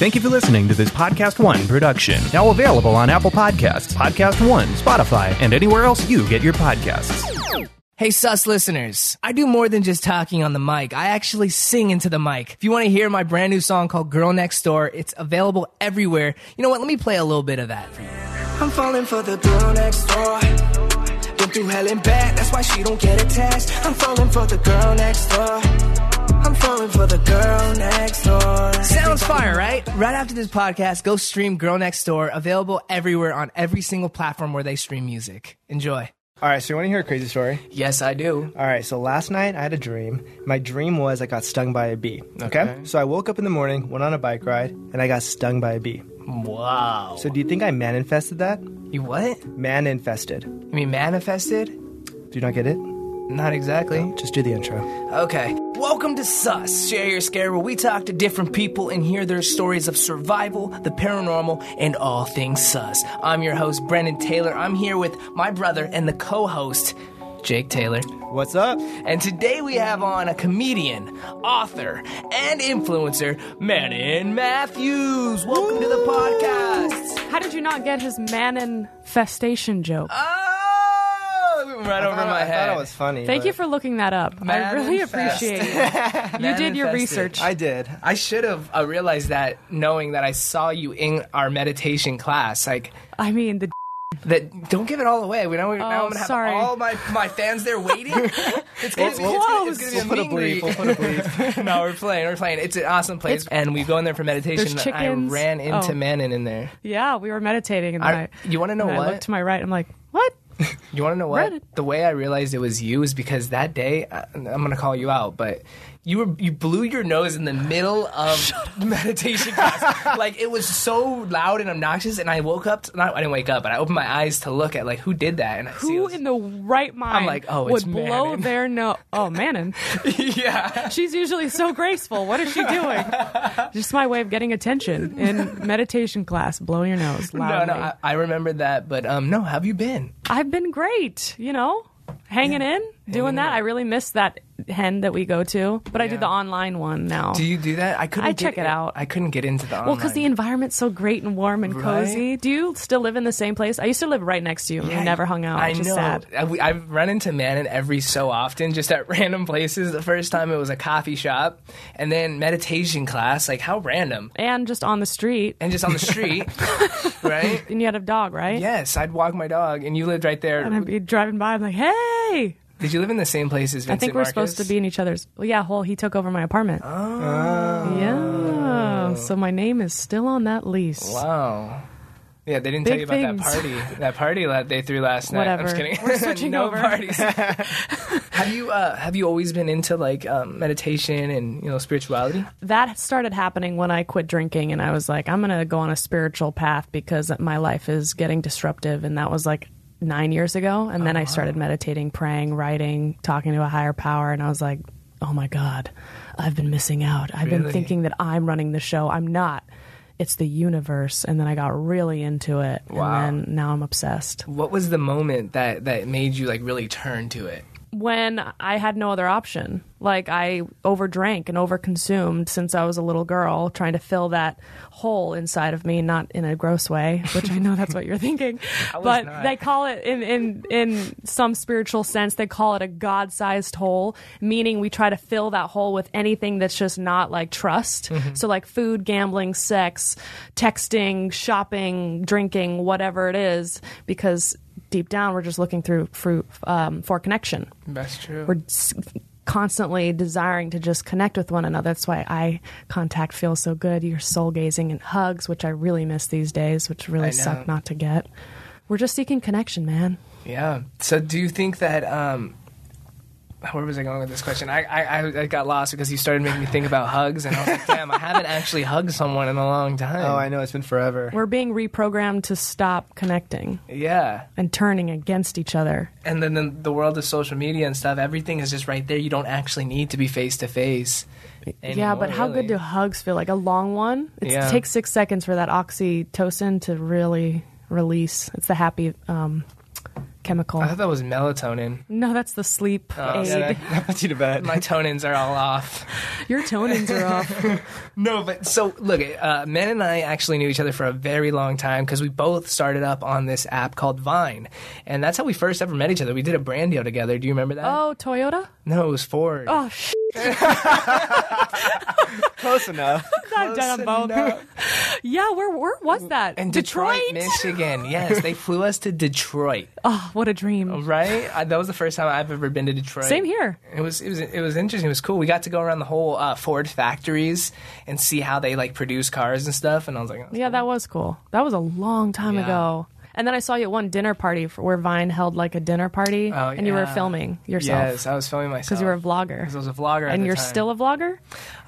Thank you for listening to this Podcast One production. Now available on Apple Podcasts, Podcast One, Spotify, and anywhere else you get your podcasts. Hey, sus listeners. I do more than just talking on the mic. I actually sing into the mic. If you want to hear my brand new song called Girl Next Door, it's available everywhere. You know what? Let me play a little bit of that for you. I'm falling for the girl next door. Been through hell and back, that's why she don't get attached. I'm falling for the girl next door. I'm falling for the girl next door. Sounds fire, right? Right after this podcast, go stream Girl Next Door, available everywhere on every single platform where they stream music. Enjoy. All right, so you want to hear a crazy story? Yes, I do. All right, so last night I had a dream. My dream was I got stung by a bee. Okay? Okay. So I woke up in the morning, went on a bike ride, and I got stung by a bee. Wow. So do you think I manifested that? You what? Man infested. You mean manifested? Do you not get it? Not exactly. Just do the intro. Okay. Welcome to Sus, Share Your Scare, where we talk to different people and hear their stories of survival, the paranormal, and all things sus. I'm your host, Brennen Taylor. I'm here with my brother and the co host, Jake Taylor. What's up? And today we have on a comedian, author, and influencer, Manon Mathews. Welcome to the podcast. How did you not get his man infestation joke? Oh, right over I thought, my I head. thought it was funny. Thank but you for looking that up. I really infest. appreciate it. you did your Manifested. research. I did. I should have uh, realized that knowing that I saw you in our meditation class. Like I mean, the that. Don't give it all away. We know. now I'm gonna have sorry. all my my fans there waiting. it's gonna, It's be, it's gonna, it's gonna be closed. a We'll put a meet and bleep. greet. We'll put a bleep. no, we're playing. We're playing. It's an awesome place, and we go in there for meditation. There's and I chickens. ran into Oh. Manon in there. yeah, we were meditating, and then I- I, you wanna know and I what? looked to my right. I'm like, what? You want to know what? Reddit. The way I realized it was you is because that day I, I'm gonna call you out, but you were you blew your nose in the middle of meditation class. like it was so loud and obnoxious, and I woke up. To, not I didn't wake up, but I opened my eyes to look at like who did that, and I see Who was- in the right mind I'm like, oh, it's would blow Manon. their nose? Oh, Manon. yeah. She's usually so graceful. What is she doing? Just my way of getting attention in meditation class. Blow your nose No, loudly. no, I, I remembered that, but um, no. Have you been? I've been great, you know, hanging in, doing that. I really miss that hen that we go to, but I do Yeah. the online one now. Do you do that? I couldn't. I get check it in- out. I couldn't get into the. well, because the online. environment's so great and warm and Right? cozy. Do you still live in the same place? I used to live right next to you. and we never hung out, I which know. sad. I, we- I've run into Manon every so often, just at random places. The first time it was a coffee shop, and then meditation class. Like how random, And just on the street. and just on the street, right? And you had a dog, right? Yes, I'd walk my dog, and you lived right there. And I'd be driving by. I'm like, hey. Did you live in the same place as Vincent I think we're Marcus? supposed to be in each other's. Well, yeah, well, he took over my apartment. Oh. Yeah. So my name is still on that lease. Wow. Yeah, they didn't tell you Big about that party. That party that they threw last night. I'm just Whatever. kidding. We're switching no over. parties. have you uh, have you always been into like um, meditation and you know spirituality? that started happening when I quit drinking and I was like, I'm going to go on a spiritual path because my life is getting disruptive. And that was like nine years ago. And then I oh, started meditating, praying, writing, talking to a higher power. And I was like, oh my God, I've been missing out. I've been thinking that I'm running the show. I'm not. It's the universe. And then I got really into it. Wow. And then now I'm obsessed. What was the moment that that made you like really turn to it? When I had no other option. Like I overdrank and overconsumed since I was a little girl, trying to fill that hole inside of me, not in a gross way, which I know that's what you're thinking. But not. they call it in, in in some spiritual sense, they call it a God sized hole, meaning we try to fill that hole with anything that's just not like trust. Mm-hmm. So like food, gambling, sex, texting, shopping, drinking, whatever it is, because deep down we're just looking through for, um, for connection That's true. we're constantly desiring to just connect with one another. That's why eye contact feels so good. You're soul gazing and hugs, which I really miss these days, which really suck not to get. We're just seeking connection, man. Yeah. So do you think that um where was I going with this question? I, I I- I got lost because you started making me think about hugs, and I was like, "Damn, I haven't actually hugged someone in a long time." Oh, I know. It's been forever. We're being reprogrammed to stop connecting Yeah, and turning against each other. and then the, the world of social media and stuff, everything is just right there. You don't actually need to be face to face. yeah, but how good do hugs feel? Like a long one? It's- Yeah. It takes six seconds for that oxytocin to really release. It's the happy um, chemical. I thought that was melatonin. no, that's the sleep Oh, aid. Yeah, that, that puts you to bed. My tonins are all off. Your tonins are off. No, but so look, uh, Men and I actually knew each other for a very long time because we both started up on this app called Vine, and that's how we first ever met each other. We did a brand deal together. Do you remember that? Oh, Toyota? no, it was Ford. Oh, sh- Close enough. Done both. yeah, where where was that? in Detroit, Michigan. Yes, they flew us to Detroit. Oh, what a dream. Right? I, that was the first time I've ever been to Detroit. Same here. It was it was it was interesting. It was cool. We got to go around the whole uh, Ford factories and see how they like produce cars and stuff. And I was like, Yeah, that was cool. That was a long time Yeah. ago. And then I saw you at one dinner party for, where Vine held like a dinner party, Oh, and you were filming yourself Yes, I was filming myself because you were a vlogger, 'Cause I was a vlogger, at and the you're time. still a vlogger.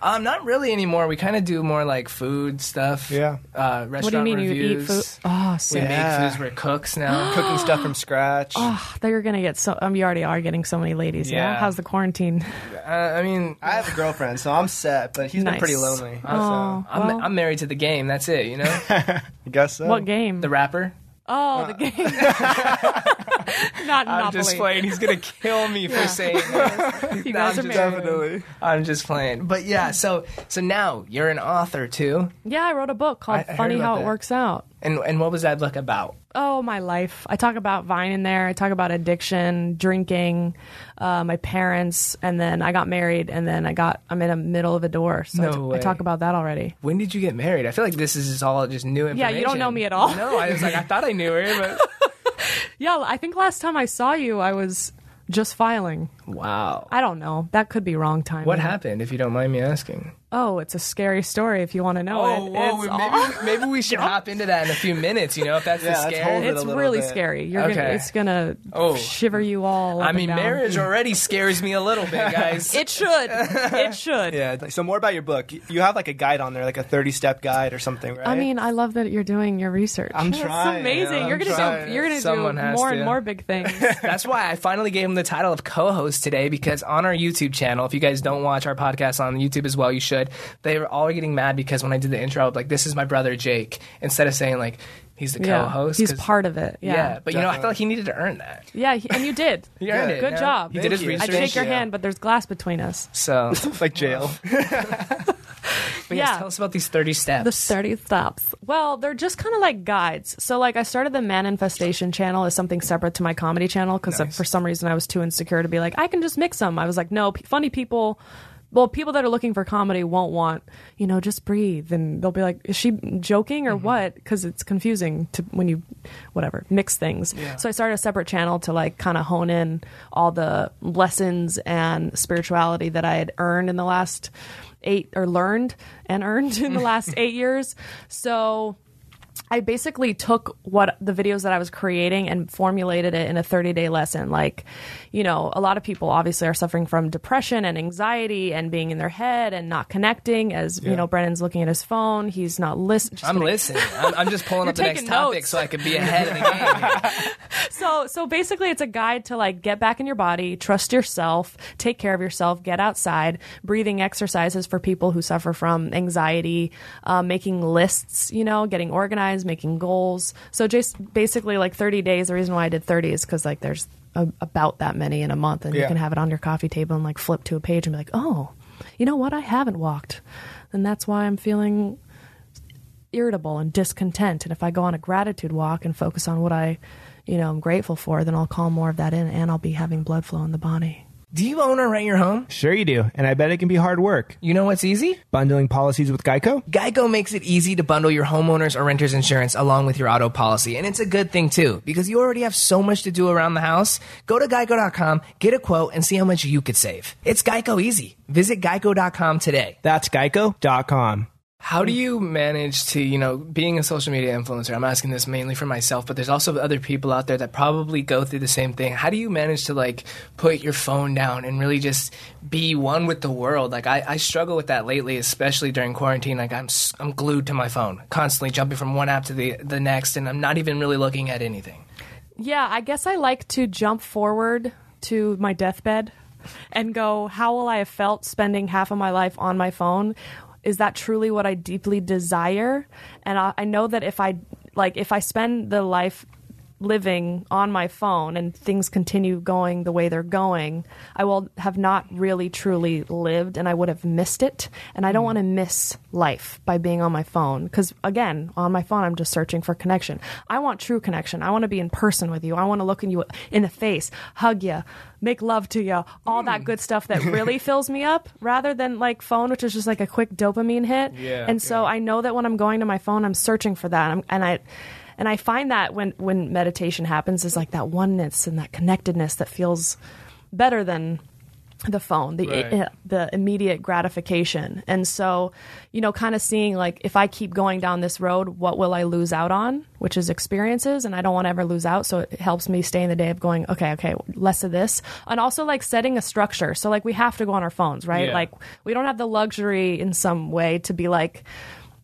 Um, not really anymore. We kind of do more like food stuff. Yeah. Uh, restaurant What do you mean reviews. you eat food? Oh, We. Yeah. make foods. We're cooks now. Cooking stuff from scratch. Oh, they're gonna get so. Um, you already are getting so many ladies. Yeah. Yeah. How's the quarantine? uh, I mean, I have a girlfriend, so I'm set, but he's been pretty lonely. Oh, I'm, I'm married to the game. That's it. You know, I guess so. what game? the rapper. Oh, the uh, game. Not I'm Monopoly. just playing. He's gonna kill me for saying this. You guys I'm are just- married. Definitely. I'm just playing. But yeah, so so now you're an author too. Yeah, I wrote a book called I- I heard "Funny about How It that. Works Out." And and what was that book about? Oh, my life. I talk about Vine in there. I talk about addiction, drinking, uh, my parents, and then I got married, and then I got I'm in the middle of a divorce. So I, No t- I way. talk about that already. When did you get married? I feel like this is just all just new information. Yeah, you don't know me at all. No, I was like, I thought I knew her, but Yeah, I think last time I saw you, I was just filing. Wow. I don't know. That could be wrong time. What happened, if you don't mind me asking? Oh, it's a scary story if you want to know Oh, it. whoa, It's maybe, aw- maybe we should hop into that in a few minutes, you know, if that's Yeah, the let's scary. hold it. it's really bit. scary. You're gonna it's gonna Oh. shiver you all. Up I and mean, down. marriage already scares me a little bit, guys. It should. it should. Yeah. So more about your book. You have like a guide on there, like a 30 step guide or something, right? I mean, I love that you're doing your research. I'm It's trying, amazing. yeah, you're gonna do. You're gonna Someone do more to. and more big things. That's why I finally gave him the title of co-host today because on our YouTube channel, if you guys don't watch our podcast on YouTube as well, you should. They were all getting mad because when I did the intro, I was like, "This is my brother Jake," instead of saying like he's the yeah, co-host. He's part of it. Yeah, Yeah, but you know, I felt like he needed to earn that. yeah, he- and you did. He earned it. Good yeah. job. He did his you. I'd shake your you. hand, but there's glass between us. So, like jail. but yes, Yeah. tell us about these thirty steps. The 30 steps. Well, they're just kind of like guides. So, like, I started the Manifestation channel as something separate to my comedy channel because uh, Nice. for some reason I was too insecure to be like, I can just mix them. I was like, no, p- funny people. Well, people that are looking for comedy won't want, you know, just breathe, and they'll be like, "Is she joking or mm-hmm. what?" Because it's confusing to when you, whatever, mix things. Yeah. So I started a separate channel to like kind of hone in all the lessons and spirituality that I had earned in the last eight or learned and earned in the last eight years. So I basically took what the videos that I was creating and formulated it in a 30 day lesson. Like, you know, a lot of people obviously are suffering from depression and anxiety and being in their head and not connecting. As, you know, Brennen's looking at his phone, he's not listening. I'm listening. I'm, I'm just pulling up the next taking topic so I can be ahead of the game. So, so basically, it's a guide to like get back in your body, trust yourself, take care of yourself, get outside, breathing exercises for people who suffer from anxiety, uh, making lists, you know, getting organized, making goals. So, just basically like 30 days. The reason why I did 30 is because like there's a, about that many in a month, and you can have it on your coffee table and like flip to a page and be like, oh, you know what? I haven't walked, and that's why I'm feeling irritable and discontent. And if I go on a gratitude walk and focus on what I, you know, I'm grateful for, then I'll call more of that in and I'll be having blood flow in the body. Do you own or rent your home? Sure you do, and I bet it can be hard work. You know what's easy? Bundling policies with Geico? Geico makes it easy to bundle your homeowners or renters insurance along with your auto policy. And it's a good thing too, because you already have so much to do around the house. Go to geico.com, get a quote, and see how much you could save. It's Geico easy. Visit geico.com today. That's geico.com. How do you manage to, you know, being a social media influencer? I'm asking this mainly for myself, but there's also other people out there that probably go through the same thing. How do you manage to like put your phone down and really just be one with the world? Like I, I struggle with that lately, especially during quarantine. Like I'm, I'm glued to my phone, constantly jumping from one app to the the next, and I'm not even really looking at anything. Yeah, I guess I like to jump forward to my deathbed and go, how will I have felt spending half of my life on my phone? Is that truly what I deeply desire? And I, I know that if I like, if I spend the life living on my phone and things continue going the way they're going, I will have not really truly lived and I would have missed it. And I don't hmm. want to miss life by being on my phone. Because again, on my phone, I'm just searching for connection. I want true connection. I want to be in person with you. I want to look in you in the face, hug you, make love to you, all that hmm. good stuff that really fills me up rather than like phone, which is just like a quick dopamine hit. Yeah, and so I know that when I'm going to my phone, I'm searching for that. I'm, and I, and I find that when when meditation happens is like that oneness and that connectedness that feels better than the phone the Right. uh, the immediate gratification. And so you know kind of seeing like if i keep going down this road what will i lose out on? Which is experiences and i don't want to ever lose out. So it helps me stay in the day of going okay okay less of this. And also like setting a structure. So like we have to go on our phones right? Yeah. like we don't have the luxury in some way to be like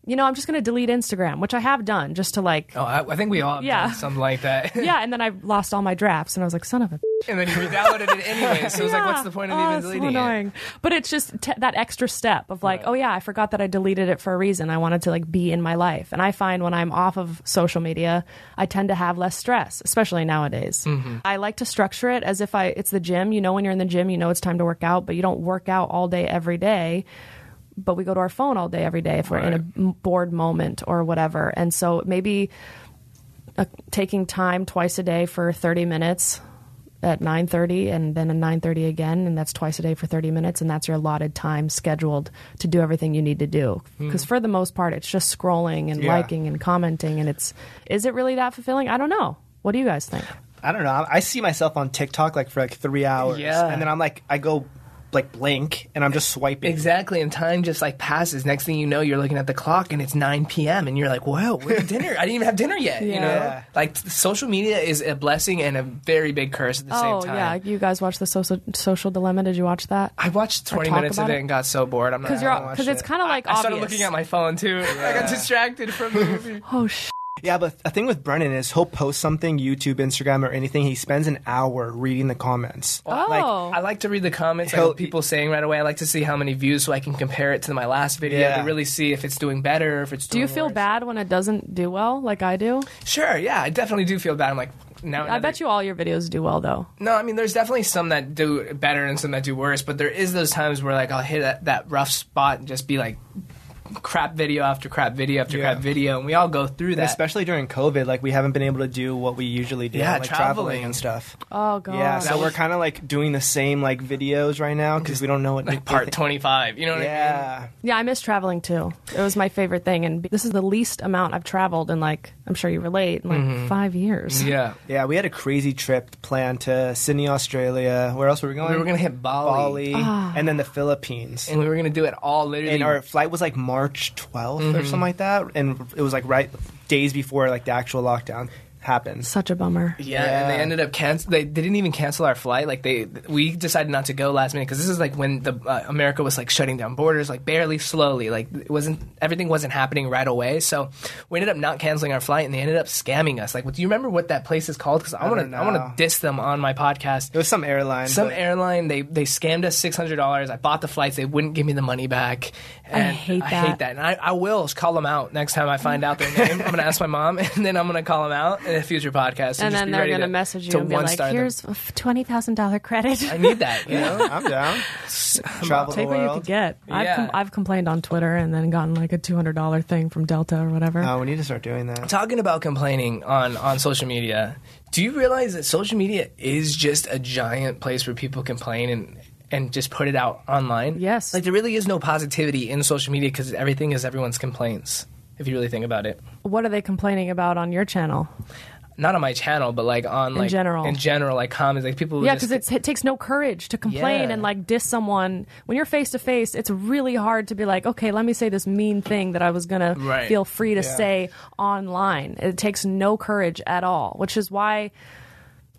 you know i'm just going to delete instagram which i have done just to like Oh, I, I think we all have Yeah. done something like that. yeah, and then I lost all my drafts, and I was like, "Son of a." and then you re-downloaded it anyway. So it was like, what's the point of oh, even it's so deleting it? annoying. But it's just t- that extra step of like, Right. oh yeah, I forgot that I deleted it for a reason. I wanted to like be in my life, and I find when I'm off of social media, I tend to have less stress, especially nowadays. Mm-hmm. I like to structure it as if I it's the gym. You know, when you're in the gym, you know it's time to work out, but you don't work out all day every day. But we go to our phone all day every day if we're in a bored moment or whatever, and so maybe uh, taking time twice a day for 30 minutes at 9.30 and then at 9.30 again and that's twice a day for 30 minutes and that's your allotted time scheduled to do everything you need to do. Because for the most part it's just scrolling and Yeah. liking and commenting and it's is it really that fulfilling? I don't know. What do you guys think? I don't know. I I see myself on TikTok like for like three hours, Yeah. and then I'm like, I go like blink, and I'm just swiping. Exactly, and time just like passes. Next thing you know, you're looking at the clock and it's 9 p.m. and you're like, "Whoa, where's dinner? I didn't even have dinner yet." You know, Yeah. like social media is a blessing and a very big curse at the oh same time. yeah you guys watched the social social dilemma did you watch that I watched 20 minutes of it it? and got so bored. I'm not. because I you're don't because it's kind of like I started looking at my phone too. I got distracted from the movie. oh sh- Yeah, but the thing with Brennen is he'll post something, YouTube, Instagram, or anything. He spends an hour reading the comments. oh Like, I like to read the comments, like He'll- people saying right away. I like to see how many views so I can compare it to my last video Yeah. to really see if it's doing better, if it's. Doing Do you feel worse. bad when it doesn't do well like i do Sure, yeah, I definitely do feel bad. I'm like, now i bet you all your videos do well though No, I mean, there's definitely some that do better and some that do worse, but there is those times where like I'll hit that, that rough spot and just be like crap video after crap video after Yeah. crap video, and we all go through and that. especially during COVID, like we haven't been able to do what we usually do, Yeah, like traveling. traveling and stuff. oh god Yeah, so we're kind of like doing the same like videos right now because we don't know what like part 25, you know what I mean? Yeah, Yeah, I miss traveling too. It was my favorite thing, and this is the least amount I've traveled in like I'm sure you relate in like mm-hmm. five years. Yeah. yeah. We had a crazy trip planned to Sydney, Australia. Where else were we going? We were gonna hit Bali, Bali, ah. and then the Philippines. and we were gonna do it all literally. and our flight was like March 12th or mm-hmm. something like that, and it was like right days before like the actual lockdown happened. Such a bummer. Yeah, and they ended up cancel. They, they didn't even cancel our flight. Like they, we decided not to go last minute because this is like when the uh, America was like shutting down borders, like barely, slowly. Like it wasn't everything wasn't happening right away. So we ended up not canceling our flight, and they ended up scamming us. Like, do you remember what that place is called? Because I want to, I want to diss them on my podcast. It was some airline. Some but- airline they they scammed us six hundred dollars. I bought the flights. They wouldn't give me the money back. And hate that. I hate that. that. And I, I will call them out next time I find out their name. I'm gonna ask my mom, and then I'm gonna call them out in a future podcast. So And then they're gonna message you to and be like, one-star them. "Here's a twenty thousand dollar credit." I need that. You know. I'm down. Travel Take the what you world. could get. I've, Yeah. com- I've complained on Twitter and then gotten like a two hundred dollar thing from Delta or whatever. Oh, we need to start doing that. Talking about complaining on on social media, do you realize that social media is just a giant place where people complain and and just put it out online? Yes. Like there really is no positivity in social media because everything is everyone's complaints. If you really think about it. What are they complaining about on your channel? not on my channel, but like on like general. in general, like comments, like people. Yeah, because it takes no courage to complain Yeah. and like diss someone. When you're face to face, it's really hard to be like, okay, let me say this mean thing that I was gonna Right. feel free to Yeah. say online. It takes no courage at all, which is why.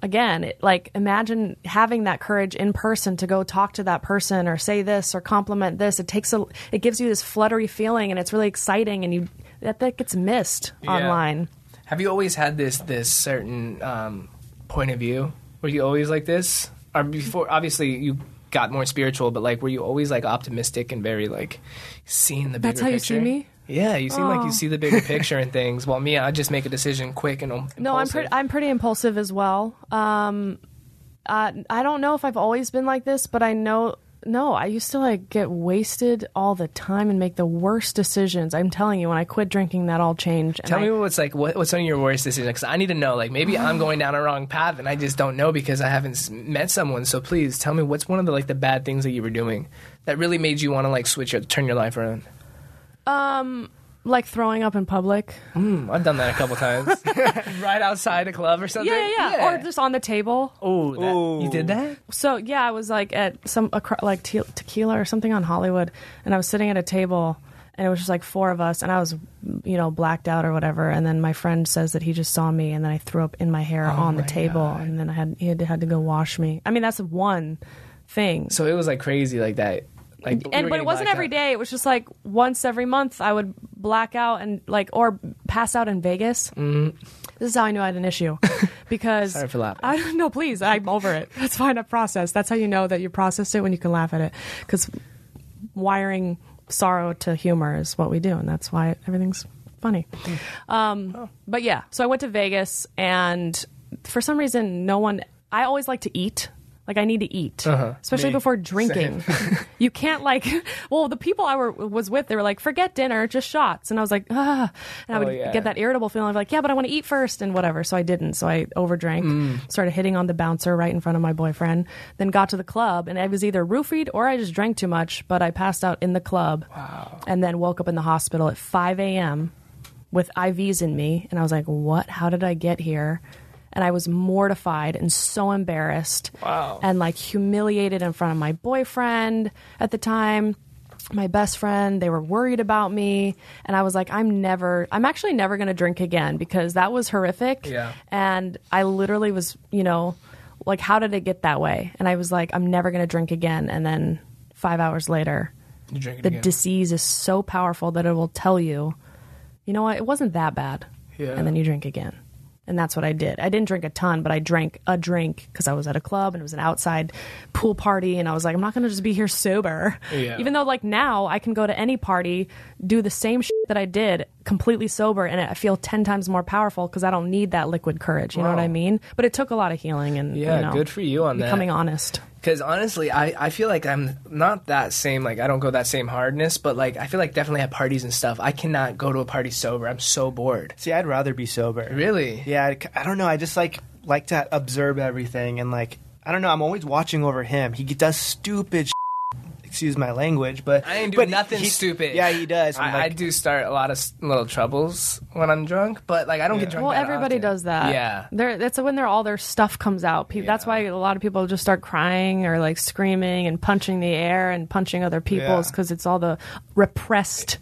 Again, it, like imagine having that courage in person to go talk to that person or say this or compliment this. It takes a, it gives you this fluttery feeling and it's really exciting and you that that gets missed Yeah. online. Have you always had this this certain um, point of view? Were you always like this? Or before? Obviously, you got more spiritual, but like, were you always like optimistic and very like seeing the bigger That's how you picture? see me. Yeah, you seem like you see the bigger picture and things. While me, I just make a decision quick and impulsive. No, I'm pretty. I'm pretty impulsive as well. Um, uh, I don't know if I've always been like this, but I know. No, I used to like get wasted all the time and make the worst decisions. I'm telling you, when I quit drinking, that all changed. and Tell I- me what's like what, what's some of your worst decisions? Because I need to know. Like maybe I'm going down a wrong path and I just don't know because I haven't met someone. So please tell me what's one of the like the bad things that you were doing that really made you want to like switch or turn your life around. Um, like throwing up in public. Hmm, I've done that a couple times. right outside a club or something. Yeah, yeah, yeah. Or just on the table. oh, you did that? So yeah, I was like at some acro- like te- tequila or something on Hollywood, and I was sitting at a table, and it was just like four of us, and I was, you know, blacked out or whatever. And then my friend says that he just saw me, and then I threw up in my hair on the my table, and then I had he had, had to go wash me. I mean, that's one thing. So it was like crazy like that. Like, and but it wasn't every out. day. It was just like once every month I would black out and like or pass out in Vegas. Mm-hmm. This is how I knew I had an issue because Sorry for laughing. I don't know. Please, I'm over it. That's fine. I processed. That's how you know that you processed it when you can laugh at it because wiring sorrow to humor is what we do, and that's why everything's funny. Um, But yeah, so I went to Vegas, and for some reason, no one. I always like to eat. Like I need to eat, especially Me. before drinking. you can't like. Well, the people I were was with, they were like, "Forget dinner, just shots," and I was like, "Ah," and I Oh, would yeah. get that irritable feeling of like, "Yeah, but I want to eat first and whatever." So I didn't. So I overdrank, Mm. started hitting on the bouncer right in front of my boyfriend. Then got to the club, and I was either roofied or I just drank too much. But I passed out in the club, and then woke up in the hospital at 5 a.m. with IVs in me, and I was like, "What? How did I get here?" And I was mortified and so embarrassed, Wow. and like humiliated in front of my boyfriend at the time my best friend they were worried about me and i was like i'm never i'm actually never going to drink again because that was horrific Yeah. and i literally was you know like how did it get that way and i was like i'm never going to drink again and then five hours later You drink it the again. disease is so powerful that it will tell you you know what it wasn't that bad Yeah. and then you drink again and that's what I did. I didn't drink a ton, but I drank a drink because I was at a club and it was an outside pool party, and I was like, I'm not going to just be here sober. Yeah. Even though, like now, I can go to any party, do the same shit that I did completely sober, and I feel ten times more powerful because I don't need that liquid courage. You know what I mean? But it took a lot of healing and Yeah, you know, good for you on that. becoming honest. Because honestly, I, I feel like I'm not that same, like, I don't go that same hardness, but like, I feel like definitely at parties and stuff, I cannot go to a party sober. I'm so bored. See, I'd rather be sober. Really? Yeah, I, I don't know. I just like like to observe everything and like I don't know. I'm always watching over him. He does stupid. Shit. Excuse my language, but I ain't but nothing he- stupid. Yeah, he does. I'm I, I do start a lot of little troubles when I'm drunk, but like, I don't get drunk. Well, that everybody often. does that. Yeah. They're, that's when they're all their stuff comes out. Pe- That's why a lot of people just start crying or like screaming and punching the air and punching other people's Yeah. because it's all the repressed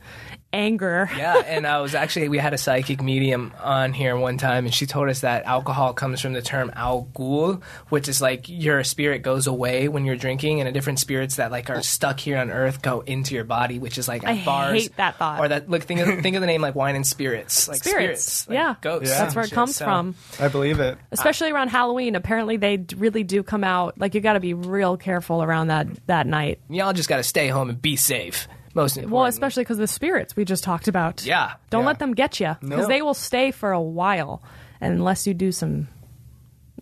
anger. Yeah, and I was actually we had a psychic medium on here one time, and she told us that alcohol comes from the term algul, which is like your spirit goes away when you're drinking, and the different spirits that like are stuck here on Earth go into your body, which is like I bars. hate that thought. Or that look think of think of the name like wine and spirits, like Spirits. spirits, like yeah. ghosts. That's where it comes So- from. I believe it. Especially around Halloween. Apparently, they d- really do come out. Like, you got to be real careful around that, that night. Y'all just got to stay home and be safe. Most important. Well, especially because the spirits we just talked about. Yeah. Don't Yeah. let them get you because No. they will stay for a while unless you do some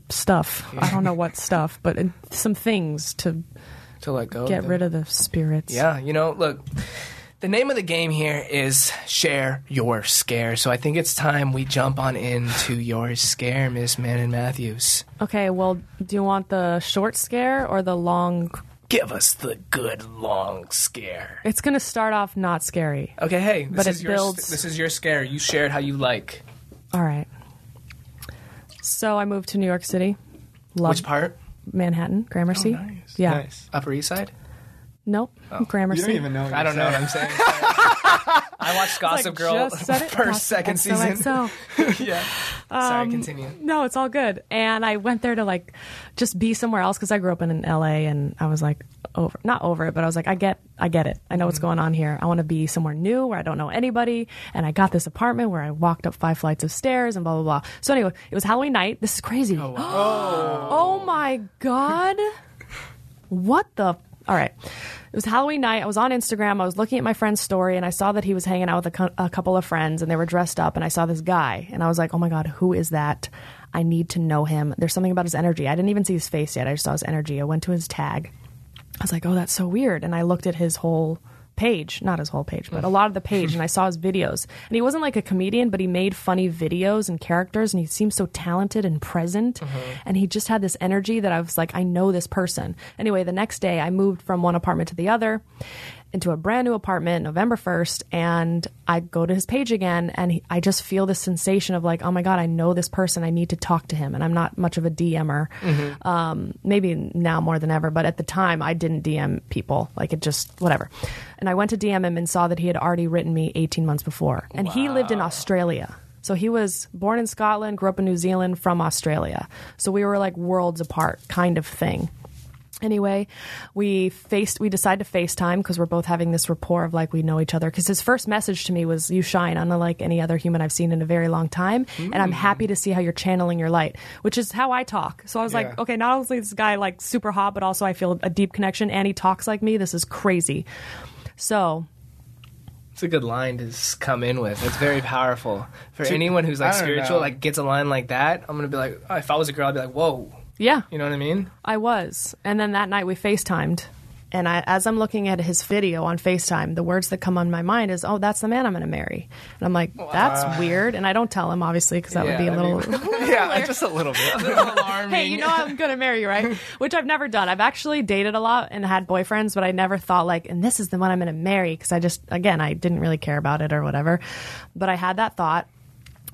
stuff. I don't know what stuff, but uh, some things to to let go. get rid of the spirits. Yeah, you know, look, the name of the game here is Share Your Scare. So I think it's time we jump on into your scare, Miss Manon Mathews. Okay, well, do you want the short scare or the long? Give us the good long scare. It's going to start off not scary. Okay, hey, this But is it your builds- this is your scare. You shared how you like. All right. So I moved to New York City. Love Which part? Manhattan, Gramercy. Oh, nice. Yeah. Nice. Upper East Side? Nope. Oh. Gramercy. You don't even know. What I don't know what I'm saying. I watched Gossip Like, Girl first, second season. XOXO. yeah. Sorry, Um, continue. No, it's all good. And I went there to like just be somewhere else because I grew up in LA and I was like over, not over it, but I was like, I get, I get it. I know Mm-hmm. what's going on here. I want to be somewhere new where I don't know anybody. And I got this apartment where I walked up five flights of stairs and blah blah blah. So anyway, it was Halloween night. This is crazy. Oh, my god! What the? All right. It was Halloween night. I was on Instagram. I was looking at my friend's story and I saw that he was hanging out with a, a couple of friends and they were dressed up. And I saw this guy and I was like, oh my God, who is that? I need to know him. There's something about his energy. I didn't even see his face yet. I just saw his energy. I went to his tag. I was like, oh, that's so weird. And I looked at his whole page, not his whole page, but a mm. lot of the page, and I saw his videos. And he wasn't like a comedian, but he made funny videos and characters, and he seemed so talented and present. Mm-hmm. And he just had this energy that I was like, I know this person. Anyway, the next day, I moved from one apartment to the other into a brand new apartment November 1st and I go to his page again and he, I just feel this sensation of like oh my god I know this person. I need to talk to him and I'm not much of a DMer um, maybe now more than ever but at the time I didn't DM people. Like it just whatever. And I went to DM him and saw that he had already written me 18 months before. And he lived in Australia. So he was born in Scotland grew up in New Zealand from Australia. So we were like worlds apart kind of thing Anyway, we faced. We decided to FaceTime because we're both having this rapport of like we know each other. Because his first message to me was, "You shine, unlike any other human I've seen in a very long time, and I'm happy mm. to see how you're channeling your light." Which is how I talk. So I was Yeah. like, "Okay, not only is this guy like super hot, but also I feel a deep connection, and he talks like me. This is crazy." So It's a good line to come in with. It's very powerful for To- anyone who's like spiritual. know. Like gets a line like that, I'm gonna be like, oh, if I was a girl, I'd be like, whoa. Yeah, You know what I mean? I was. And then that night we FaceTimed. And I, as I'm looking at his video on FaceTime, the words that come on my mind is, "Oh, that's the man I'm going to marry." And I'm like, "That's weird." And I don't tell him obviously because that would be a little. mean- yeah, just a little bit. A little alarming. hey, you know I'm going to marry you, right? Which I've never done. I've actually dated a lot and had boyfriends, but I never thought like, and this is the one I'm going to marry because I just, again, I didn't really care about it or whatever. But I had that thought.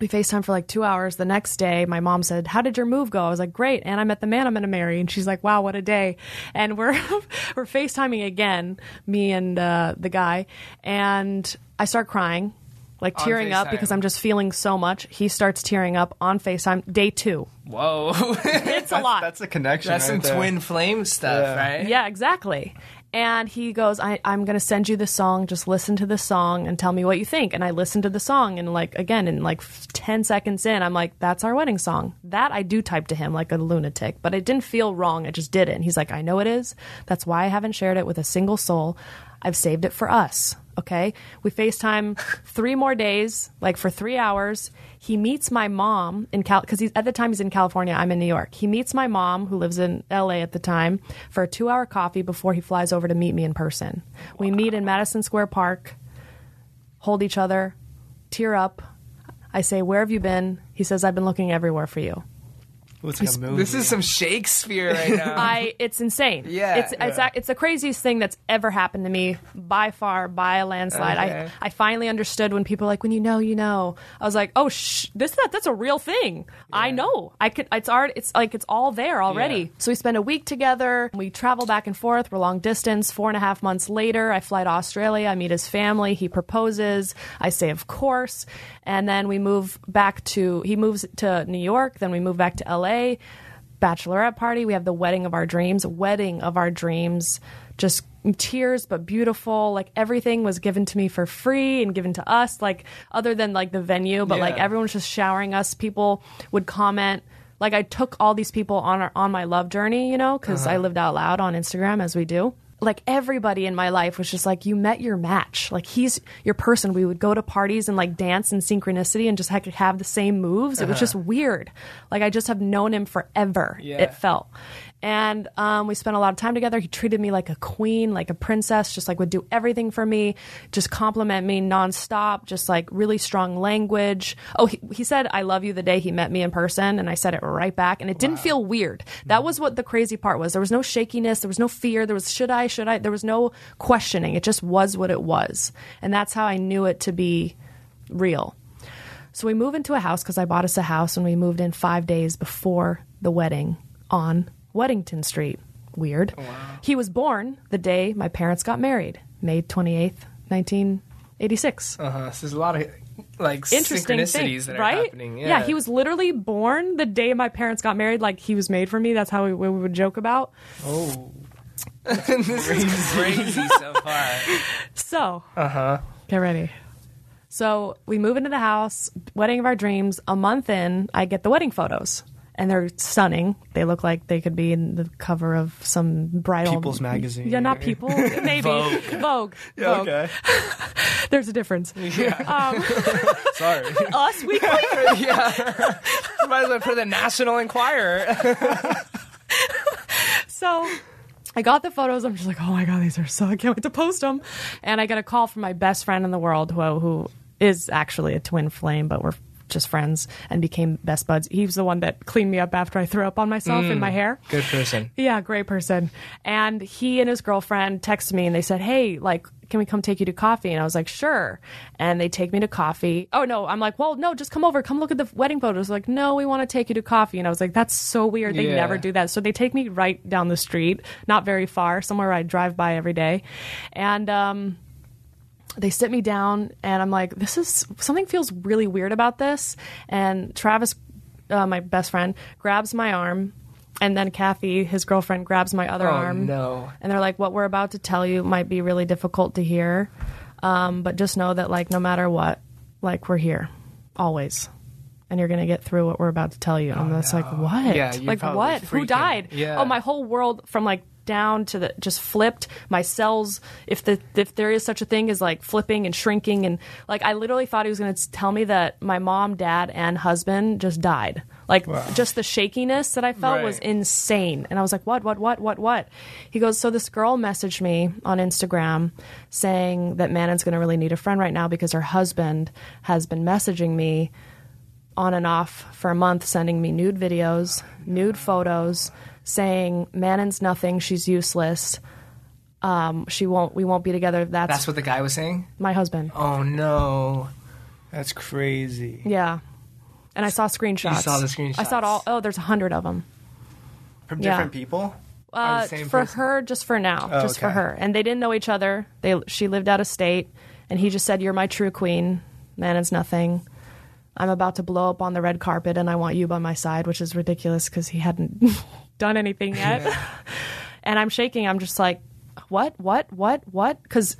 We FaceTime for like two hours. The next day, my mom said, How did your move go? I was like, Great. And I met the man I'm going to marry. And she's like, Wow, what a day. And we're, we're FaceTiming again, me and uh, the guy. And I start crying, like On tearing up FaceTime. because I'm just feeling so much. He starts tearing up on FaceTime, day two. Whoa. It's a lot. That's a connection. That's some there. twin flame stuff, Yeah. right? Yeah, exactly. And he goes, I, I'm going to send you the song. Just listen to the song and tell me what you think. And I listened to the song, and like, again, in like 10 seconds in, I'm like, that's our wedding song. That I do type to him like a lunatic, but it didn't feel wrong. I just did it. And he's like, I know it is. That's why I haven't shared it with a single soul. I've saved it for us. Okay. We FaceTime three more days, like for three hours. He meets my mom in Cal because he's at the time he's in California. I'm in New York. He meets my mom who lives in LA at the time for a two hour coffee before he flies over to meet me in person. We meet in Madison Square Park, hold each other, tear up. I say, Where have you been? He says, I've been looking everywhere for you. It's like a movie. This is some Shakespeare right now. I it's insane. Yeah, it's it's yeah. it's the craziest thing that's ever happened to me by far by a landslide. Okay. I I finally understood when people are like when you know you know. I was like, "Oh, shh, this that that's a real thing. I know. I could it's already it's like it's all there already." Yeah. So we spend a week together. We travel back and forth. We're long distance. Four and a half months later, I fly to Australia. I meet his family. He proposes. I say, "Of course." And then we move back to he moves to New York. Then we move back to L.A bachelorette party. We have the wedding of our dreams, wedding of our dreams. Just tears, but beautiful. Like everything was given to me for free and given to us. Like other than like the venue, but like Yeah. everyone was just showering us. People would comment. Like I took all these people on our, on my love journey, you know, because I uh-huh. lived out loud on Instagram as we do. Like everybody in my life was just like, you met your match. Like he's your person. We would go to parties and like dance in synchronicity and just ha- have the same moves. It was uh-huh. just weird. Like I just have known him forever. Yeah. It felt. And um, we spent a lot of time together. He treated me like a queen, like a princess, just like would do everything for me, just compliment me nonstop, just like really strong language. Oh, he, he said, I love you the day he met me in person. And I said it right back. And it didn't feel weird. That was what the crazy part was. There was no shakiness. There was no fear. There was, should I, should I? There was no questioning. It just was what it was. And that's how I knew it to be real. So we move into a house because I bought us a house and we moved in five days before the wedding on Weddington Street. Weird. He was born the day my parents got married, May 28th, 1986. uh-huh. So there's a lot of like Interesting synchronicities thing, that are right? happening. Yeah. he was literally born the day my parents got married. Like he was made for me. That's how we, we would joke about. Oh. this is crazy so far. So, Uh huh. Get ready. So we move into the house, wedding of our dreams. A month in, I get the wedding photos. And they're stunning. They look like they could be in the cover of some bridal People's magazine. Yeah, not people, maybe Vogue. Vogue. Yeah, Vogue. okay. There's a difference. Um, Sorry. Us Weekly. yeah. Might as well put the National Enquirer. So I got the photos. I'm just like, oh my god, these are so. I can't wait to post them. And I get a call from my best friend in the world, who who is actually a twin flame, but we're just friends and became best buds. He was the one that cleaned me up after I threw up on myself in my hair. Good person. Yeah, great person. And he and his girlfriend texted me and they said, Hey, like, can we come take you to coffee? And I was like, Sure. And they take me to coffee. Oh, no. I'm like, Well, no, just come over. Come look at the wedding photos. Like, no, we want to take you to coffee. And I was like, That's so weird. They Yeah. never do that. So they take me right down the street, not very far, somewhere I drive by every day. And, um, they sit me down and I'm like, this is something feels really weird about this. And Travis, uh, my best friend, grabs my arm. And then Kathy, his girlfriend, grabs my other Oh, arm. no. And they're like, what we're about to tell you might be really difficult to hear. Um, but just know that, like, no matter what, like, we're here always. And you're going to get through what we're about to tell you. And that's like, what? Yeah, like, what? Who died? Yeah. Oh, my whole world from like down to the just flipped. My cells if the if there is such a thing as like flipping and shrinking and like i literally thought he was going to tell me that my mom dad and husband just died. Like just the shakiness that i felt was insane. And i was like what what what what what? He goes so this girl messaged me on instagram saying that manon's going to really need a friend right now because her husband has been messaging me on and off for a month, sending me nude videos, nude photos, saying Manon's nothing, she's useless. Um, she won't. We won't be together. That's, That's what the guy was saying? my husband. Oh, no. That's crazy. Yeah, and I saw screenshots. saw the screenshots? I saw it screenshots. all. Oh, there's a hundred of them. From Yeah. different people? Uh, the same for person? her, just for now, Oh, just for okay. her. And they didn't know each other. They she lived out of state, and he just said, "You're my true queen. Manon's nothing." I'm about to blow up on the red carpet, and I want you by my side, which is ridiculous because he hadn't done anything yet. and I'm shaking. I'm just like, what, what, what, what? Because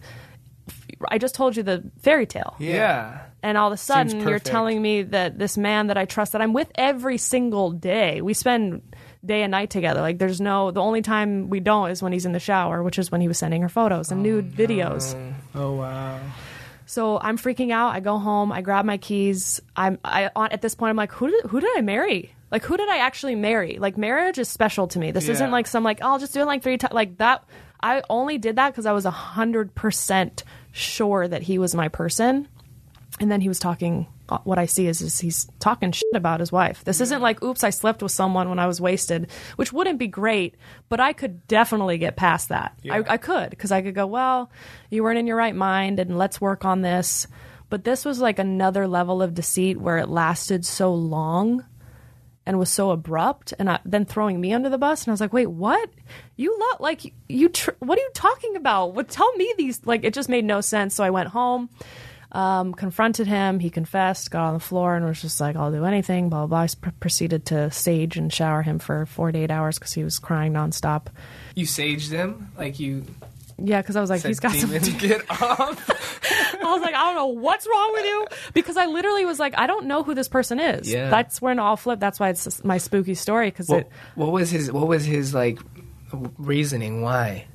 I just told you the fairy tale, Yeah. and all of a sudden you're telling me that this man that I trust, that I'm with every single day, we spend day and night together. Like, there's no, the only time we don't is when he's in the shower, which is when he was sending her photos and nude oh, videos. Oh, wow. So I'm freaking out. I go home. I grab my keys. I'm I on, at this point. I'm like, who did who did I marry? Like, who did I actually marry? Like, marriage is special to me. This Yeah. isn't like some like oh, I'll just do it like three times. Like that. I only did that because I was a hundred percent sure that he was my person. And then he was talking. uh, What I see is, is he's talking shit about his wife. This isn't like, oops, I slept with someone when I was wasted, which wouldn't be great, but I could definitely get past that. I, I could because I could go, well, you weren't in your right mind, and let's work on this. But this was like another level of deceit where it lasted so long and was so abrupt and I, then throwing me under the bus. And i was like wait what? You look like you tr- what are you talking about? What tell me these like it just made no sense. So i went home um, confronted him. He confessed got on the floor and was just like i'll do anything blah blah blah. I s- pr- proceeded to stage and shower him for four to eight hours because he was crying nonstop. You saged him? Like you yeah because i was like he's got some get off. I was like, I don't know what's wrong with you because I literally was like, I don't know who this person is. Yeah. That's when it all flipped. That's why it's my spooky story because what, it. what was his, what was his, like, reasoning? Why?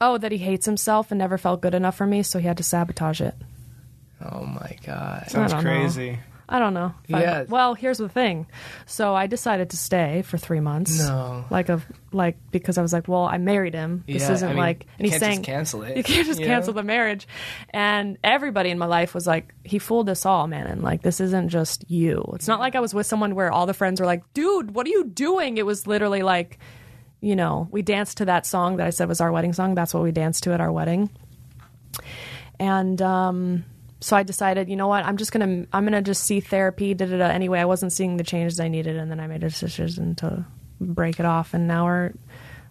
Oh, that he hates himself and never felt good enough for me, so he had to sabotage it. Oh, my God. Sounds don't know. I don't know. If I- Yeah. well, here's the thing. So I decided to stay for three months. No. Like a like because I was like, well, I married him. This Yeah, isn't I mean, like. you And he's can't just saying cancel it, You can't just you cancel know? the marriage. And everybody in my life was like, he fooled us all, man. And like, this isn't just you. It's not like I was with someone where all the friends were like, dude, what are you doing? It was literally like, you know, we danced to that song that I said was our wedding song. That's what we danced to at our wedding. And um, so I decided, you know what, I'm just gonna I'm gonna just see therapy. Da da da. Anyway, I wasn't seeing the changes I needed, and then I made a decision to break it off. And now we're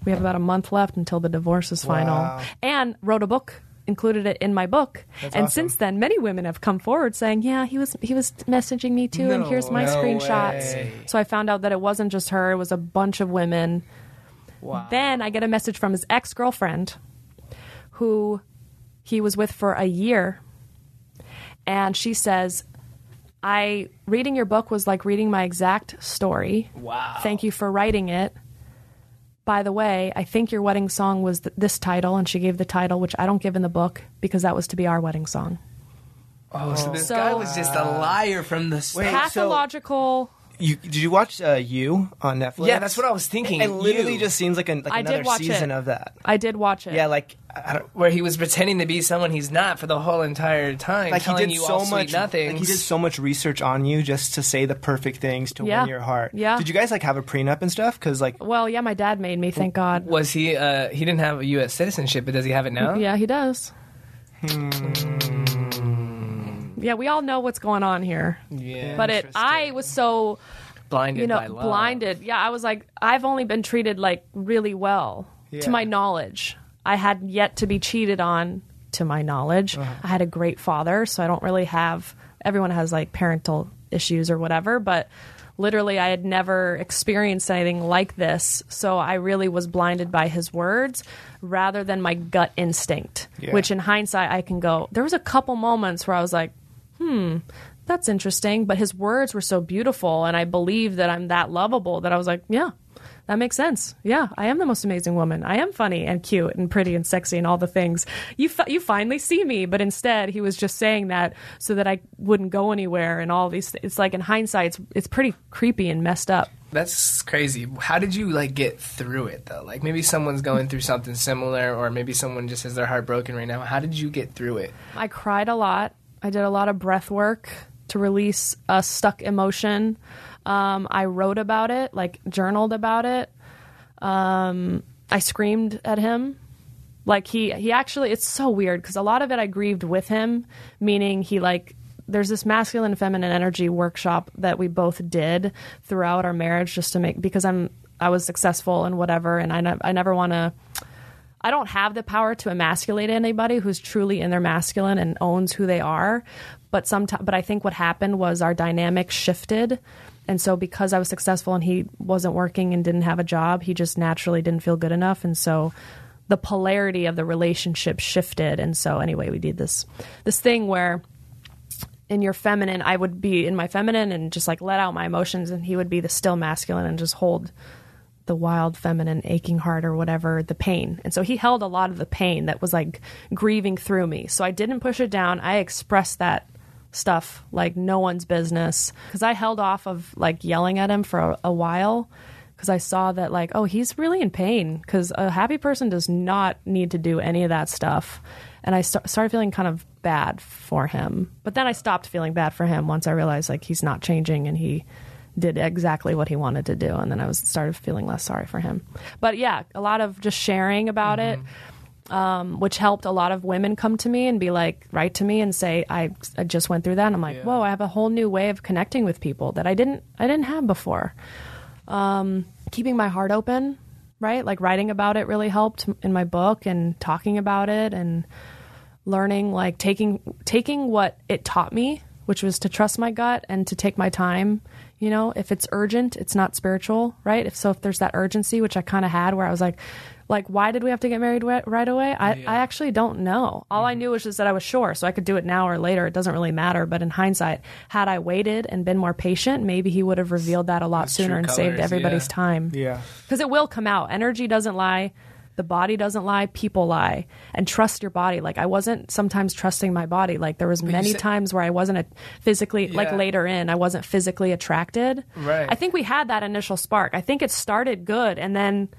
we have about a month left until the divorce is final. Wow. And wrote a book. Included it in my book, and awesome. since then, many women have come forward saying, "Yeah, he was he was messaging me too, and here's my way. screenshots." So I found out that it wasn't just her; it was a bunch of women. Wow. Then I get a message from his ex girlfriend, who he was with for a year, and she says, I reading your book was like reading my exact story. Wow. Thank you for writing it. By the way, I think your wedding song was th- this title, and she gave the title, which I don't give in the book because that was to be our wedding song. Oh, so this So- guy was just a liar from the start. Wait, so- Pathological. You, did you watch uh, You on Netflix? Yeah, that's what I was thinking. It literally You. just seems like, an, like I did another watch it. season of that. I did watch it. Yeah, like I don't, where he was pretending to be someone he's not for the whole entire time, like he did you so all sweet much. nothings. Like he did so much research on you just to say the perfect things to Yeah. win your heart. Yeah. Did you guys like have a prenup and stuff? Because like Well, yeah, my dad made me. Thank God. was he? Uh, he didn't have a U.S. citizenship, but does he have it now? Yeah, he does. Yeah, we all know what's going on here. Yeah. But it, I was so blinded you know by love. blinded. Yeah, I was like, I've only been treated like really well Yeah. to my knowledge. I had yet to be cheated on to my knowledge. Uh-huh. I had a great father, so I don't really have. Everyone has like parental issues or whatever, but literally I had never experienced anything like this. So I really was blinded by his words rather than my gut instinct, Yeah. which in hindsight I can go. There was a couple moments where I was like, hmm, that's interesting. But his words were so beautiful, and I believe that I'm that lovable that I was like, yeah, that makes sense. Yeah, I am the most amazing woman. I am funny and cute and pretty and sexy and all the things. You fi- you finally see me, but instead he was just saying that so that I wouldn't go anywhere and all these. It's like in hindsight, it's, it's pretty creepy and messed up. That's crazy. How did you like get through it though? Like maybe someone's going through something similar, or maybe someone just has their heart broken right now. How did you get through it? I cried a lot. I did a lot of breath work to release a stuck emotion. Um, I wrote about it, like journaled about it. Um, I screamed at him. Like he, he actually, it's so weird because a lot of it I grieved with him, meaning he like, there's this masculine feminine energy workshop that we both did throughout our marriage just to make, because I'm, I was successful and whatever. And I, ne- I never want to, I don't have the power to emasculate anybody who's truly in their masculine and owns who they are. But sometimes, but I think what happened was our dynamic shifted, and so because I was successful and he wasn't working and didn't have a job, he just naturally didn't feel good enough, and so the polarity of the relationship shifted. And so anyway, we did this this thing where in your feminine, I would be in my feminine and just like let out my emotions, and he would be the still masculine and just hold the wild feminine aching heart or whatever the pain. And so he held a lot of the pain that was like grieving through me. So i didn't push it down. I expressed that stuff like no one's business. Because i held off of like yelling at him for a, a while because i saw that like oh he's really in pain because a happy person does not need to do any of that stuff. And i st- started feeling kind of bad for him. But then i stopped feeling bad for him once i realized like he's not changing and he did exactly what he wanted to do and then i was started feeling less sorry for him. But yeah a lot of just sharing about it um, which helped a lot of women come to me and be like write to me and say I, I just went through that and i'm like whoa i have a whole new way of connecting with people that i didn't i didn't have before. Um, keeping my heart open right? Like writing about it really helped in my book and talking about it and learning like taking taking what it taught me which was to trust my gut and to take my time you know if it's urgent it's not spiritual right? If so if there's that urgency which i kind of had where i was like like why did we have to get married right away? I, I actually don't know. All i knew was just that i was sure so i could do it now or later. It doesn't really matter but in hindsight had i waited and been more patient maybe he would have revealed that a lot His sooner and saved everybody's yeah. time. Yeah, because it will come out. Energy doesn't lie. The body doesn't lie. People lie. And trust your body. Like I wasn't sometimes trusting my body. Like there was many said- times where I wasn't a physically like later in I wasn't physically attracted. Right. I think we had that initial spark. I think it started good and then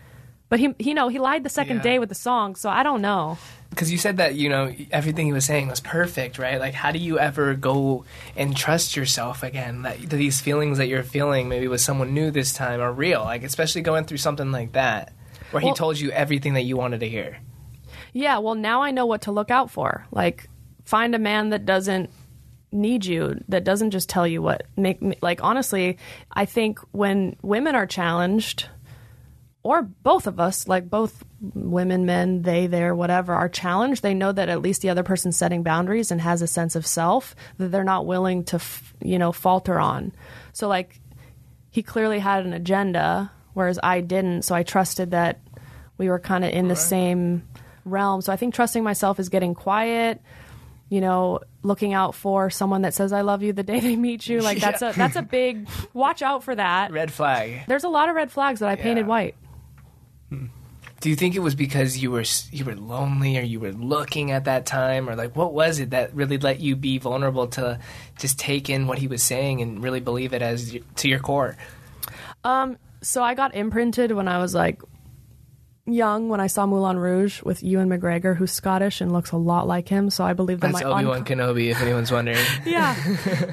but he you know, he lied the second Yeah. day with the song, so I don't know. Because you said that you know everything he was saying was perfect, right? Like, how do you ever go and trust yourself again? That, that these feelings that you're feeling, maybe with someone new this time, are real. Like, especially going through something like that, where he told you everything that you wanted to hear. Yeah, well, now I know what to look out for. Like, find a man that doesn't need you, that doesn't just tell you what make me like. Honestly, I think when women are challenged, or both of us, like both women, men, they, there, whatever, are challenged, they know that at least the other person's setting boundaries and has a sense of self that they're not willing to, f- you know, falter on. So, like, he clearly had an agenda, whereas I didn't. So I trusted that we were kind of in the same realm. So I think trusting myself is getting quiet, you know, looking out for someone that says I love you the day they meet you. Like that's a that's a big watch out for that. Red flag. There's a lot of red flags that I painted Yeah. white. Do you think it was because you were you were lonely or you were looking at that time or like what was it that really let you be vulnerable to just take in what he was saying and really believe it as to your core? Um So I got imprinted when I was like young when I saw Moulin Rouge with Ewan McGregor, who's Scottish and looks a lot like him. So I believe that That's my Obi Wan unco- Kenobi, if anyone's wondering. yeah,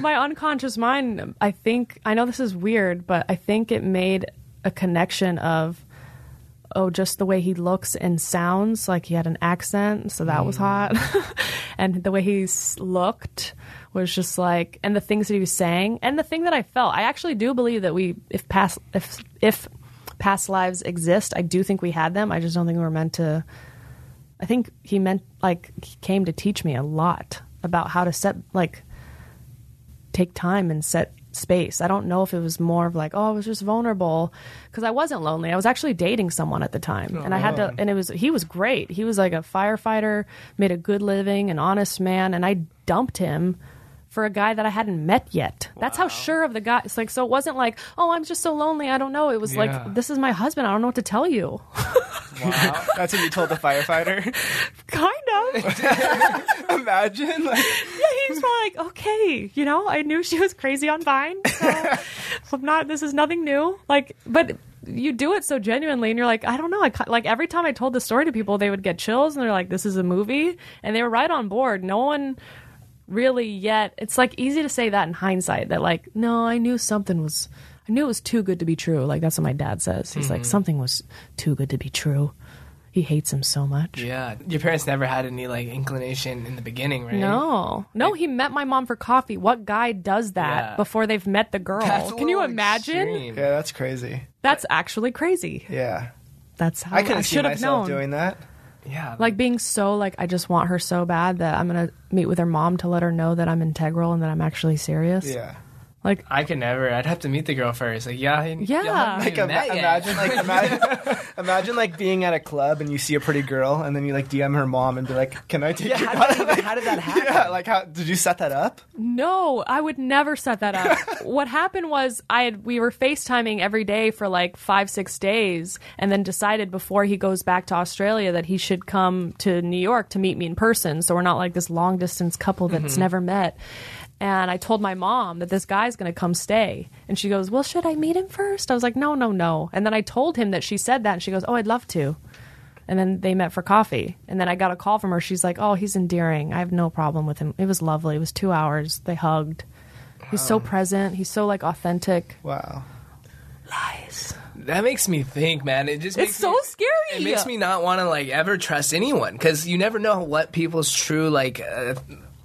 my unconscious mind. I think I know this is weird, but I think it made a connection of oh, just the way he looks and sounds like he had an accent, so that was hmm. hot, and the way he looked was just like, and the things that he was saying, and the thing that I felt. I actually do believe that we, if past, if if past lives exist, I do think we had them. I just don't think we were meant to. I think he meant like he came to teach me a lot about how to set like take time and set space. I don't know if it was more of like, oh, I was just vulnerable because I wasn't lonely. I was actually dating someone at the time, oh, and I had to. And it was he was great. He was like a firefighter, made a good living, an honest man, and I dumped him for a guy that I hadn't met yet. That's how sure of the guy. It's like so. It wasn't like, oh, I'm just so lonely. I don't know. It was Yeah. like, this is my husband. I don't know what to tell you. Wow, that's what you told the firefighter. kind of. Imagine, like, yeah, he's probably like, okay, you know, I knew she was crazy on Vine, so I'm not. This is nothing new. Like, but you do it so genuinely, and you're like, I don't know. I like every time I told the story to people, they would get chills, and they're like, this is a movie, and they were right on board. No one really yet. It's like easy to say that in hindsight. That like, no, I knew something was. I knew it was too good to be true. Like that's what my dad says. He's like, mm-hmm. something was too good to be true. He hates him so much. yeah. Your parents never had any like inclination in the beginning, right? No, no, he met my mom for coffee. What guy does that Yeah. before they've met the girl? That's Can you imagine? extreme. yeah, that's crazy. That's actually crazy. Yeah, That's how I I, couldn't see should have myself known. doing that. Yeah. Like being so like I just want her so bad that I'm gonna meet with her mom to let her know that I'm integral and that I'm actually serious. Yeah, Like I could never. I'd have to meet the girl first. Like, yeah, Yeah. like like ima- imagine, like imagine, imagine like being at a club and you see a pretty girl and then you like DM her mom and be like, "Can I take Yeah, your?" how did, that, how did that happen? yeah, like how did you set that up? No, I would never set that up. what happened was I had we were FaceTiming every day for like five, six days, and then decided before he goes back to Australia that he should come to New York to meet me in person. So we're not like this long distance couple that's mm-hmm. never met. And I told my mom that this guy's going to come stay. And she goes, Well, should I meet him first? I was like, No, no, no. And then I told him that she said that, and she goes, Oh, I'd love to. And then they met for coffee. And then I got a call from her. She's like, Oh, he's endearing. I have no problem with him. It was lovely. It was two hours. They hugged. He's so present. He's so like authentic. Wow. Lies. That makes me think, man. It just It's makes so me, scary. It makes me not want to like ever trust anyone because you never know what people's true like. Uh,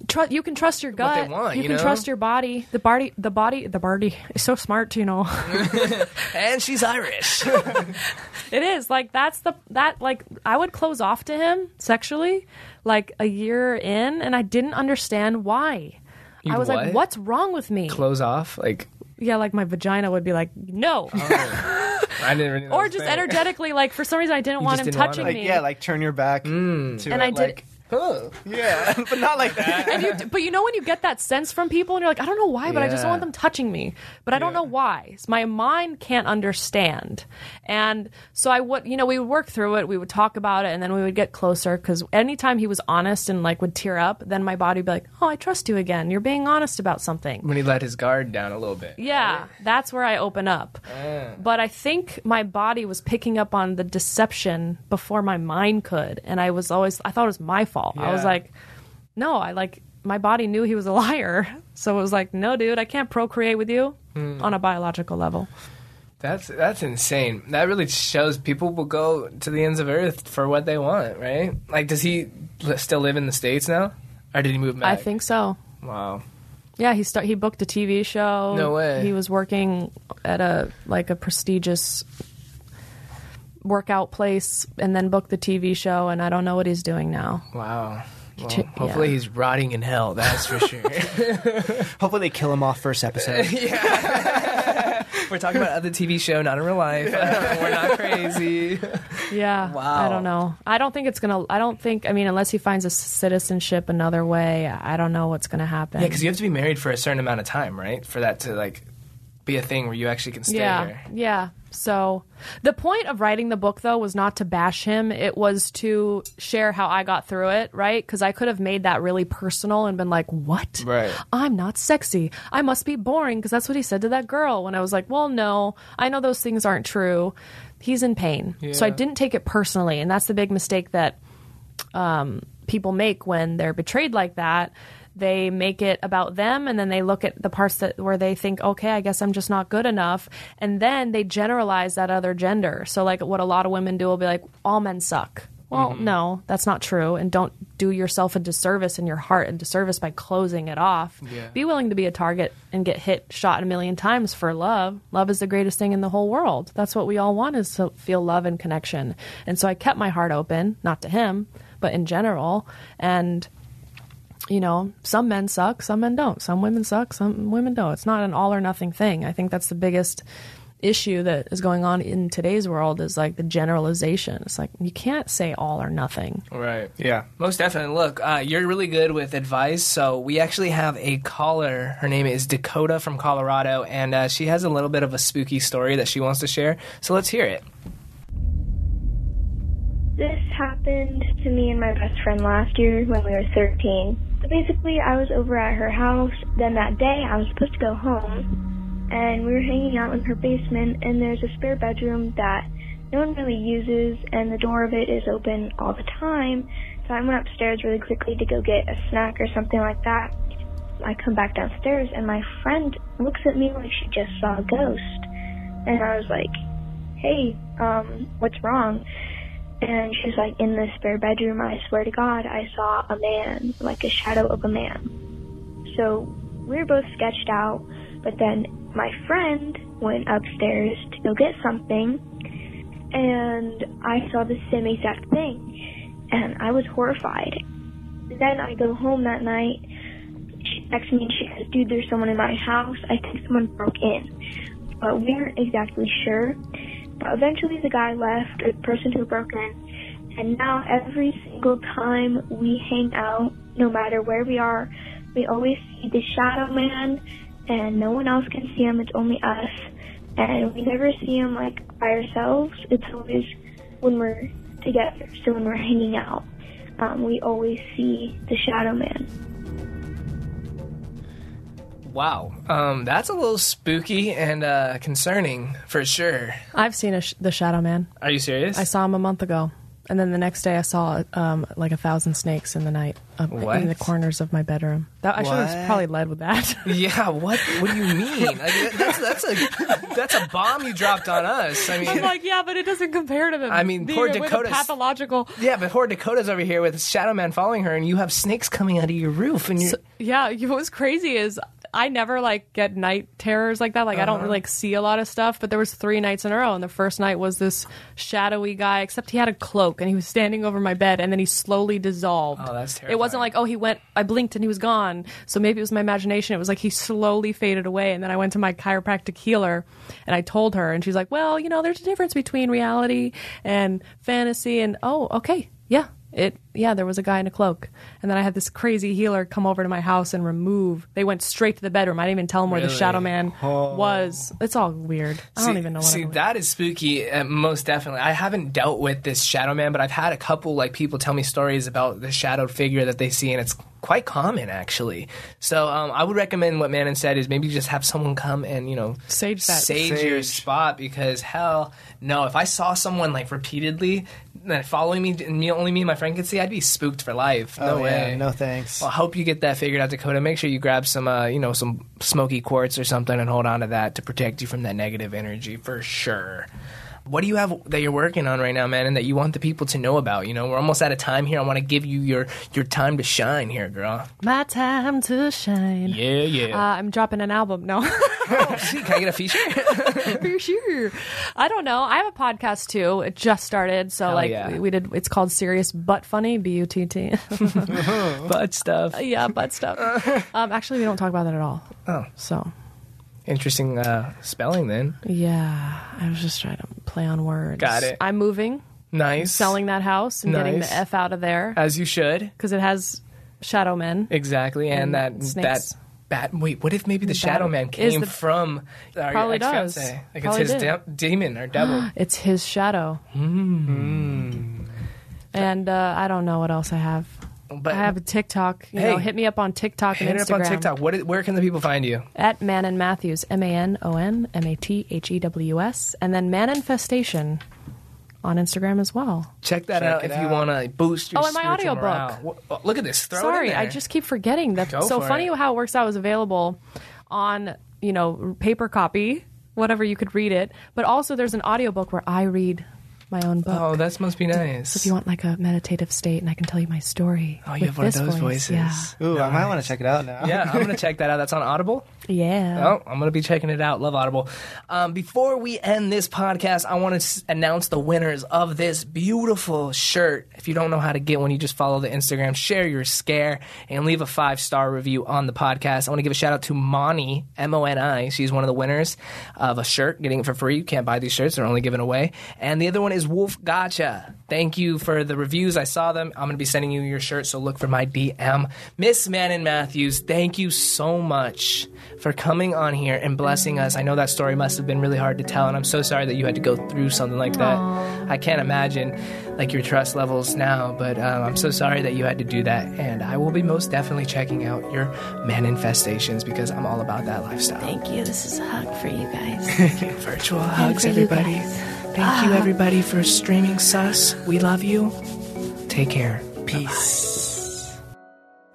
Tru- you can trust your What gut. they want, you, you can know? trust your body. The body, the body, the body is so smart, you know. and she's Irish. It is like that's the that like I would close off to him sexually like a year in, and I didn't understand why. You'd I was like, "What's wrong with me?" Close off, like yeah, like my vagina would be like, "No," oh. I didn't. Know that or just fair. energetically, like for some reason I didn't You want him didn't want touching it. Like me. yeah, like turn your back mm. to And it, I did- like, Huh. yeah, but not like that. And you, but you know when you get that sense from people and you're like, I don't know why, but I just don't want them touching me. But I don't know why. So my mind can't understand. And so I would, you know, we would work through it. We would talk about it, and then we would get closer. Because anytime he was honest and like would tear up, then my body would be like, Oh, I trust you again. You're being honest about something. When he let his guard down a little bit. Yeah, that's where I open up. Ah. But I think my body was picking up on the deception before my mind could, and I was always I thought it was my fault. I was like, no, I like my body knew he was a liar, so it was like, no, dude, I can't procreate with you hmm. on a biological level. That's that's insane. That really shows people will go to the ends of earth for what they want, right? Like, does he still live in the states now, or did he move back? I think so. Wow. Yeah, he start he booked a TV show. No way. He was working at a like a prestigious workout place and then booked the TV show and I don't know what he's doing now. Wow. Well, hopefully yeah. he's rotting in hell. That's for sure. Hopefully they kill him off first episode. yeah. We're talking about other TV show, not in real life. We're not crazy. Yeah. Wow. I don't know. I don't think it's gonna. I don't think. I mean, unless he finds a citizenship another way, I don't know what's gonna happen. Yeah, because you have to be married for a certain amount of time, right? For that to like be a thing where you actually can stay yeah, here. yeah. So the point of writing the book though was not to bash him. It was to share how I got through it, right? Because I could have made that really personal and been like, "What? Right. I'm not sexy. I must be boring." Because that's what he said to that girl. When I was like, "Well, no, I know those things aren't true." He's in pain, so I didn't take it personally, and that's the big mistake that um, people make when they're betrayed like that. They make it about them, and then they look at the parts that where they think, okay, I guess I'm just not good enough, and then they generalize that other gender. So, like, what a lot of women do will be like, all men suck. Well, mm-hmm. no, that's not true, and don't do yourself a disservice in your heart a disservice by closing it off. Yeah. Be willing to be a target and get hit, shot a million times for love. Love is the greatest thing in the whole world. That's what we all want is to feel love and connection. And so I kept my heart open, not to him, but in general. And you know, some men suck, some men don't. Some women suck, some women don't. It's not an all or nothing thing. I think that's the biggest issue that is going on in today's world is like the generalization. It's like you can't say all or nothing. Right. Yeah. Most definitely. Look, uh, you're really good with advice. So we actually have a caller. Her name is Dakota from Colorado, and uh, she has a little bit of a spooky story that she wants to share. So let's hear it. This happened to me and my best friend last year when we were 13. So basically, I was over at her house. Then that day, I was supposed to go home, and we were hanging out in her basement. And there's a spare bedroom that no one really uses, and the door of it is open all the time. So I went upstairs really quickly to go get a snack or something like that. I come back downstairs, and my friend looks at me like she just saw a ghost, and I was like, "Hey, um, what's wrong?" And she's like, in the spare bedroom, I swear to God, I saw a man, like a shadow of a man. So we were both sketched out, but then my friend went upstairs to go get something, and I saw the same exact thing, and I was horrified. Then I go home that night, she texts me and she says, dude, there's someone in my house. I think someone broke in. But we aren't exactly sure. Eventually the guy left, the person who broke in, and now every single time we hang out, no matter where we are, we always see the shadow man, and no one else can see him, it's only us. And we never see him like by ourselves, it's always when we're together, so when we're hanging out. Um, we always see the shadow man. Wow, um, that's a little spooky and uh, concerning for sure. I've seen a sh- the Shadow Man. Are you serious? I saw him a month ago, and then the next day I saw um, like a thousand snakes in the night up What? in the corners of my bedroom. That, I should have probably led with that. Yeah, what? What do you mean? Like, that's that's a that's a bomb you dropped on us. I mean, I'm like, yeah, but it doesn't compare to the. I mean, poor with a Dakota's- pathological. yeah, but poor Dakota's over here with Shadow Man following her, and you have snakes coming out of your roof, and you're. Yeah, you know, what's crazy is I never like get night terrors like that. Like I Uh-huh. don't really like see a lot of stuff. But there was three nights in a row, and the first night was this shadowy guy, except he had a cloak and he was standing over my bed, and then he slowly dissolved. Oh, that's It wasn't like oh he went. I blinked and he was gone. So maybe it was my imagination. It was like he slowly faded away, and then I went to my chiropractic healer, and I told her, and she's like, well, you know, there's a difference between reality and fantasy, and oh, okay, yeah. It yeah, there was a guy in a cloak, and then I had this crazy healer come over to my house and remove. They went straight to the bedroom. I didn't even tell him where the shadow man was. It's all weird. I don't even know what. See, I'm- that is spooky. Uh, most definitely. I haven't dealt with this shadow man, but I've had a couple like people tell me stories about the shadowed figure that they see, and it's quite common actually. So um, I would recommend what Manon said is maybe just have someone come and you know Sage that. sage your spot because hell no, if I saw someone like repeatedly following me and me only me and my friend could see, I'd be spooked for life. No oh, way. yeah, no thanks. Well, I hope you get that figured out, Dakota. Make sure you grab some, uh, you know, some smoky quartz or something and hold on to that to protect you from that negative energy for sure. What do you have that you're working on right now, man, and that you want the people to know about? You know, we're almost out of time here. I want to give you your your time to shine here, girl. My time to shine. Yeah, yeah. Uh, I'm dropping an album. No. See, can I get a feature? for sure. I don't know. I have a podcast too. It just started, so Hell like yeah. we, we did. It's called Serious But Funny. B U T T. Butt stuff. Yeah, butt stuff. Um, actually, we don't talk about that at all. Oh. So Interesting uh, spelling then. Yeah, I was just trying to play on words. Got it. I'm moving, Nice. selling that house, and getting Nice. the f out of there as you should. because it has shadow men. Exactly, and, And that that bat. Wait, what if maybe the Shadow Man is came the- from our Probably ex-fiancé? does. Like Probably it's his did. de- demon or devil. It's his shadow. And uh, I don't know what else I have. But I have a TikTok. You Hey. know, hit me up on TikTok and hit it Instagram up on TikTok. What? is- Where can the people find you? at Manon Mathews, M A N O N M A T H E W S, and then Manifestation on Instagram as well. Check that Check out it if you want to boost your Oh, and my spiritual audiobook. morale. Wh- oh, uh, Look at this. Throw it in Sorry, I just keep forgetting. that. Go so for funny it. how it works out. It was available on you know paper copy, whatever you could read it, but also there's an audiobook where I read my own book. Oh, that must be nice. So if you want like a meditative state, and I can tell you my story. Oh, you have one of those voice. voices. Yeah. Ooh, I might want to check it out now. yeah, I'm gonna check that out. That's on Audible. Yeah. Oh, I'm gonna be checking it out. Love Audible. Um, before we end this podcast, I want to s- announce the winners of this beautiful shirt. If you don't know how to get one, you just follow the Instagram, share your scare, and leave a five star review on the podcast. I want to give a shout out to Moni M O N I. She's one of the winners of a shirt, getting it for free. You can't buy these shirts; they're only given away. And the other one is Wolf Gotcha. Thank you for the reviews. I saw them. I'm gonna be sending you your shirt, so look for my DM. Miss Manon Mathews, thank you so much for coming on here and blessing us. I know that story must have been really hard to tell, and I'm so sorry that you had to go through something like that. I can't imagine like your trust levels now, but um, I'm so sorry that you had to do that. And I will be most definitely checking out your manifestations because I'm all about that lifestyle. Thank you. This is a hug for you guys. Thank you. Virtual hugs, everybody. Thank you, everybody, for streaming Sus. We love you. Take care. Peace.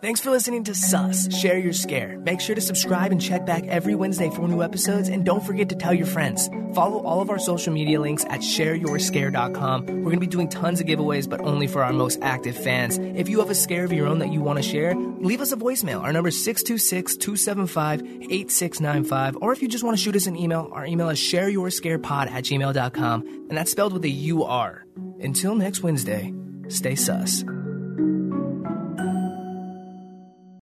Thanks for listening to Sus. Share your scare. Make sure to subscribe and check back every Wednesday for new episodes, and don't forget to tell your friends. Follow all of our social media links at shareyourscare.com. We're going to be doing tons of giveaways, but only for our most active fans. If you have a scare of your own that you want to share, leave us a voicemail. Our number is 626 275 8695. Or if you just want to shoot us an email, our email is shareyourscarepod at gmail.com, and that's spelled with a U R. Until next Wednesday, stay sus.